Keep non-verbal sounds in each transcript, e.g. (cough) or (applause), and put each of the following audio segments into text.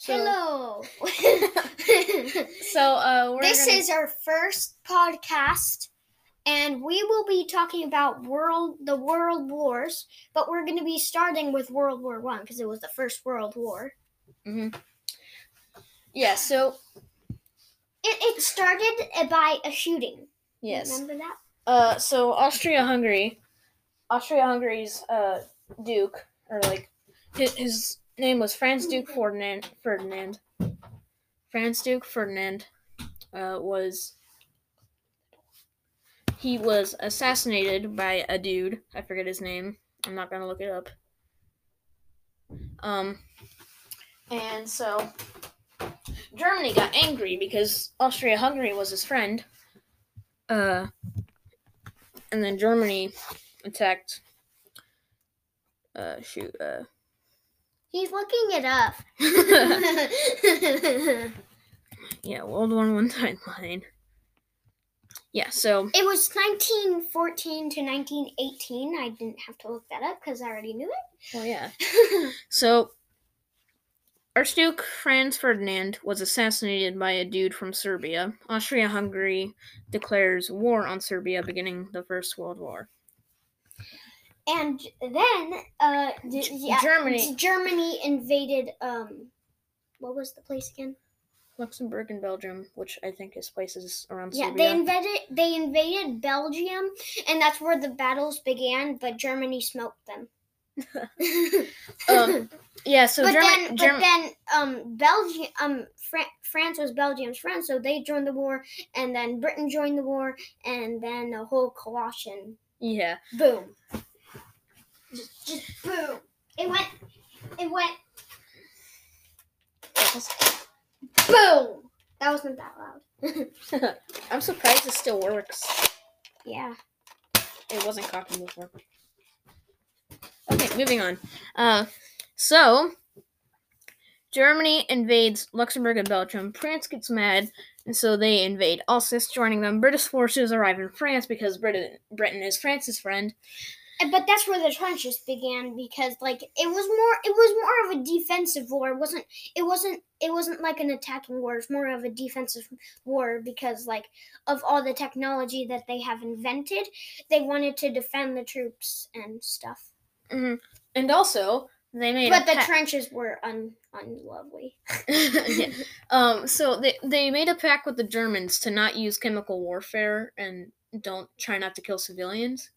So, Hello. (laughs) So, uh, we're this gonna- is our first podcast, and we will be talking about world the world wars. But we're going to be starting with World War One because it was the first World War. Mhm. Yeah. So, It, it started by a shooting. yes. Remember that? Uh, so Austria-Hungary, Austria-Hungary's uh duke, or like his, his name was Franz Duke Ferdinand. Ferdinand. Franz Duke Ferdinand, uh, was he was assassinated by a dude. I forget his name. I'm not gonna look it up. Um, and so Germany got angry because Austria-Hungary was his friend. Uh, and then Germany attacked. Uh, shoot. Uh, He's looking it up. (laughs) (laughs) yeah, World War One timeline. Yeah, so it was 1914 to 1918. I didn't have to look that up because I already knew it. Oh yeah. (laughs) So Archduke Franz Ferdinand was assassinated by a dude from Serbia. Austria-Hungary declares war on Serbia, beginning the First World War. And then, uh, d- yeah, Germany. Germany invaded. Um, what was the place again? Luxembourg and Belgium, which I think is places around Yeah, Serbia. they invaded. They invaded Belgium, and that's where the battles began. But Germany smoked them. (laughs) Um, yeah, so but Germany. then, Germ- but then, um, Belgium, um, Fran- France was Belgium's friend, so they joined the war, and then Britain joined the war, and then a whole Colossian yeah. boom, just, just boom. It went, it went boom. That wasn't that loud. (laughs) I'm surprised it still works. yeah. It wasn't copied before. Okay, moving on. Uh, so Germany invades Luxembourg and Belgium. France gets mad, and so they invade Alsace, joining them. British forces arrive in France because Britain Britain is France's friend. But that's where the trenches began because, like, it was more. It was more of a defensive war. It wasn't. It wasn't. It wasn't like an attacking war. It's more of a defensive war because, like, of all the technology that they have invented, they wanted to defend the troops and stuff. And also, they made But the pact- trenches were un unlovely. (laughs) yeah. Um, so they they made a pact with the Germans to not use chemical warfare and don't try not to kill civilians.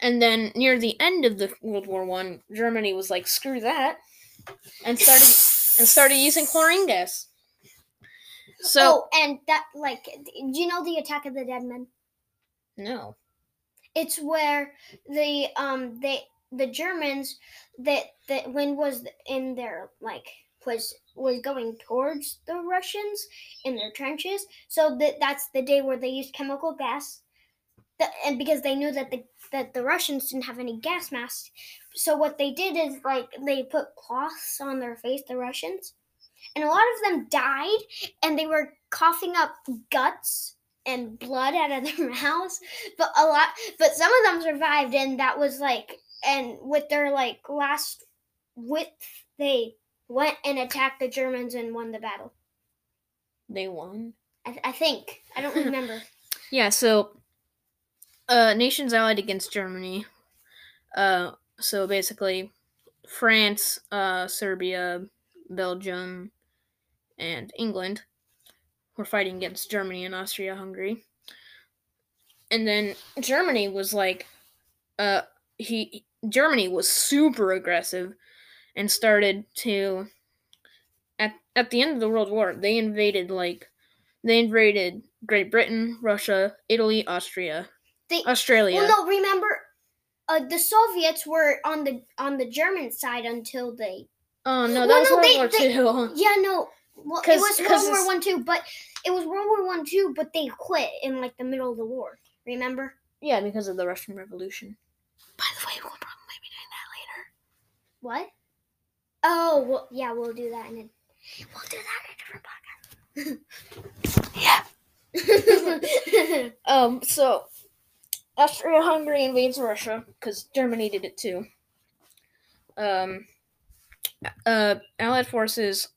And then near the end of the World War One, Germany was like, "Screw that," and started and started using chlorine gas. So oh, and that like, do you know the Attack of the Dead Men? no, it's where the um they the Germans that that wind was in their like was was going towards the Russians in their trenches. So that that's the day where they used chemical gas. The, and because they knew that the that the Russians didn't have any gas masks, so what they did is like they put cloths on their face, the Russians, and a lot of them died, and they were coughing up guts and blood out of (laughs) their mouths but a lot but some of them survived and that was like and with their like last width they went and attacked the germans and won the battle. They won. i, I think. I don't remember. (laughs) Yeah, so uh nations allied against Germany. Uh so basically France, uh Serbia, Belgium, and England were fighting against Germany and Austria-Hungary. And then Germany was like uh he Germany was super aggressive and started to at at the end of the World War, they invaded like they invaded Great Britain, Russia, Italy, Austria, they Australia. well no remember uh, the soviets were on the on the german side until they Oh no, that Well, was no, World they- War they- Two. (laughs) yeah no well, it was World War it's- One too, but it was World War One too. But they quit in like the middle of the war. Remember? Yeah, because of the Russian Revolution. By the way, we'll probably be doing that later. What? Oh, well, yeah, we'll do that in a we'll do that in a different podcast. (laughs) Yeah. (laughs) um, so Austria-Hungary invades Russia because Germany did it too. Um, uh, Allied forces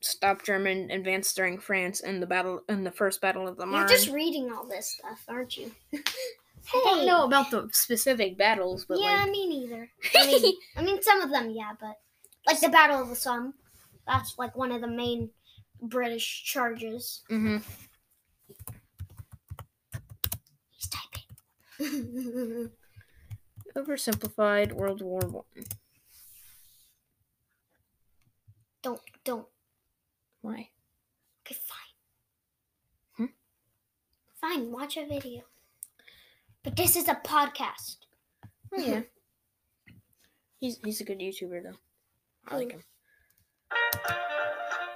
stop German advance during France in the battle in the first battle of the You're just reading all this stuff, aren't you? (laughs) (laughs) I don't know about the specific battles, but yeah, like me neither. (laughs) I mean, I mean, some of them, yeah, but like the Battle of the Somme, that's like one of the main British charges. hmm He's typing. (laughs) oversimplified World War One. don't, don't. Why? Okay, fine. Hmm? Fine, watch a video. But this is a podcast. Oh yeah. he's he's a good YouTuber though. I like him.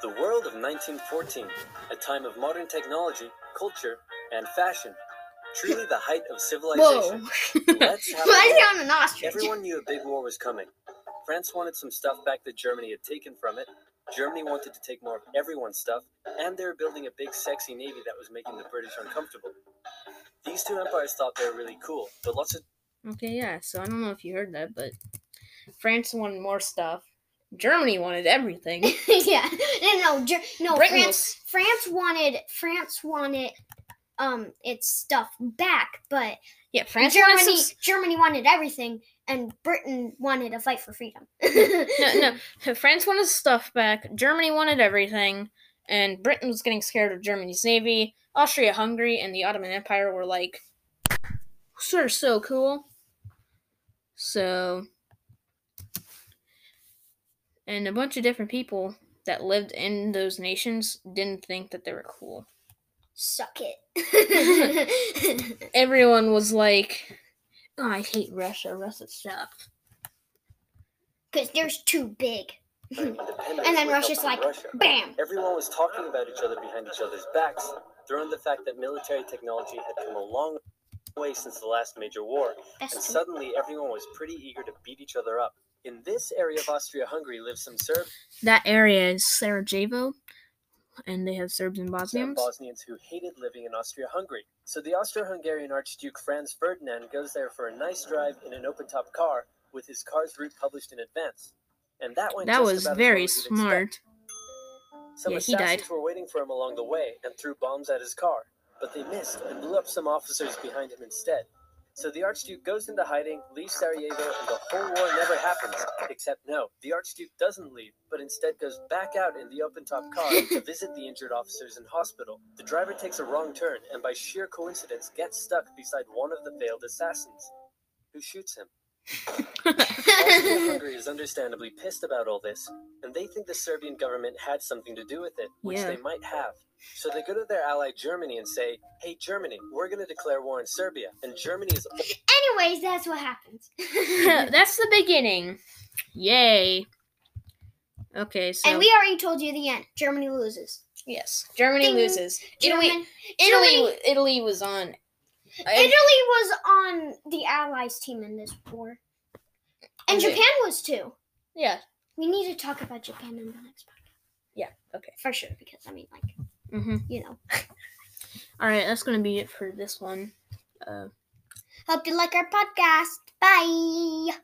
The world of 1914, a time of modern technology, culture, and fashion. Truly the height of civilization. Whoa. Let's (laughs) have Why a is he war. on an ostrich? Everyone knew a big war was coming. France wanted some stuff back that Germany had taken from it. Germany wanted to take more of everyone's stuff, and they were building a big, sexy navy that was making the British uncomfortable. These two empires thought they were really cool, but lots of okay, yeah. So I don't know if you heard that, but France wanted more stuff. Germany wanted everything. (laughs) yeah. No, no, Ger- no. Britain France, was- France wanted, France wanted, um, its stuff back, but Yeah, France wanted Germany, some- Germany wanted everything, and Britain wanted a fight for freedom. (laughs) no, no. (laughs) France wanted stuff back. Germany wanted everything, and Britain was getting scared of Germany's navy. Austria-Hungary and the Ottoman Empire were like, "Sort of so cool." So, and a bunch of different people that lived in those nations didn't think that they were cool. Suck it. (laughs) Everyone was like, oh, "I hate Russia. Russia sucks." Because there's too big. (laughs) And then Russia's like, Russia. bam. Everyone was talking about each other behind each other's backs, throwing the fact that military technology had come a long way since the last major war, and true. suddenly everyone was pretty eager to beat each other up. In this area of Austria-Hungary live some Serbs That area is Sarajevo, and they have Serbs and Bosnians. Bosnians who hated living in Austria-Hungary. So the Austro-Hungarian Archduke Franz Ferdinand goes there for a nice drive in an open-top car with his car's route published in advance. And that went That was very smart. Some Yeah, he died. were waiting for him along the way and threw bombs at his car, but they missed and blew up some officers behind him instead. So the Archduke goes into hiding, leaves Sarajevo, and the whole war never happens. Except no, the Archduke doesn't leave, but instead goes back out in the open-top car (laughs) to visit the injured officers in hospital. The driver takes a wrong turn and by sheer coincidence gets stuck beside one of the failed assassins, who shoots him. (laughs) Austria-Hungary (laughs) is understandably pissed about all this, and they think the Serbian government had something to do with it, which Yeah. they might have. So they go to their ally Germany and say, "Hey, Germany, we're going to declare war on Serbia." And Germany is (laughs) Anyways, that's what happens. That's the beginning. Yay. Okay, so and we already told you the end. Germany loses. yes, Germany Ding. loses. Italy, German, Italy, Germany- Italy was on. I- Italy was on the Allies team in this war. And Okay. Japan was too. yeah, We need to talk about Japan in the next podcast. yeah, okay. For sure, because I mean, like, mm-hmm. you know. (laughs) All right, that's gonna be it for this one. Uh, Hope you like our podcast. Bye.